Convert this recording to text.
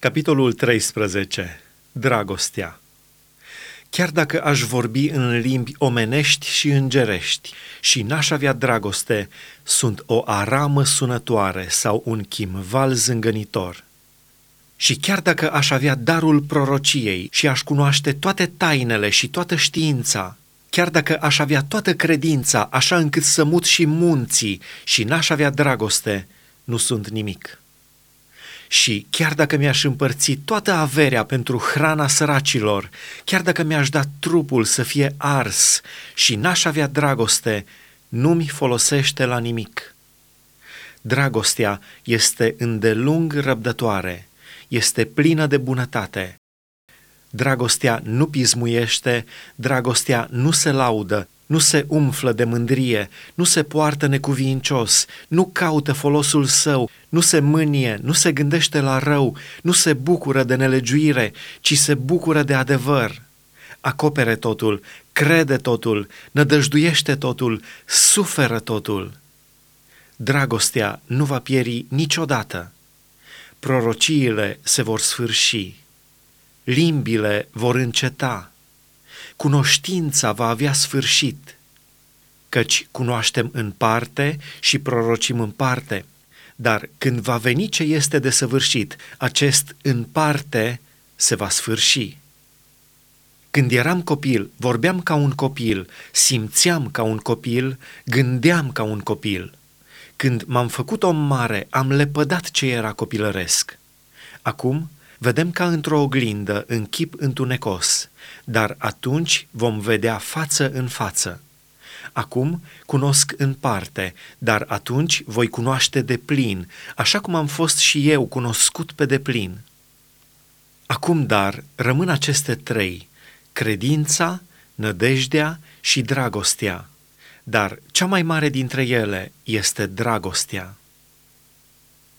Capitolul 13. Dragostea Chiar dacă aș vorbi în limbi omenești și îngerești și n-aș avea dragoste, sunt o aramă sunătoare sau un chimval zângănitor. Și chiar dacă aș avea darul prorociei și aș cunoaște toate tainele și toată știința, chiar dacă aș avea toată credința așa încât să mut și munții și n-aș avea dragoste, nu sunt nimic. Și chiar dacă mi-aș împărți toată averea pentru hrana săracilor, chiar dacă mi-aș da trupul să fie ars și n-aș avea dragoste, nu-mi folosește la nimic. Dragostea este îndelung răbdătoare, este plină de bunătate. Dragostea nu pismuiește, dragostea nu se laudă, nu se umflă de mândrie, nu se poartă necuvincios, nu caută folosul său, nu se mânie, nu se gândește la rău, nu se bucură de nelegiuire, ci se bucură de adevăr. Acopere totul, crede totul, nădăjduiește totul, suferă totul. Dragostea nu va pieri niciodată. Prorociile se vor sfârși, limbile vor înceta, cunoștința va avea sfârșit, căci cunoaștem în parte și prorocim în parte, dar când va veni ce este de săvârșit, acest în parte se va sfârși. Când eram copil, vorbeam ca un copil, simțeam ca un copil, gândeam ca un copil. Când m-am făcut om mare, am lepădat ce era copilăresc. Acum vedem ca într-o oglindă, în chip întunecos, dar atunci vom vedea față în față. Acum cunosc în parte, dar atunci voi cunoaște de plin, așa cum am fost și eu cunoscut pe deplin. Acum, dar, rămân aceste trei, credința, nădejdea și dragostea, dar cea mai mare dintre ele este dragostea.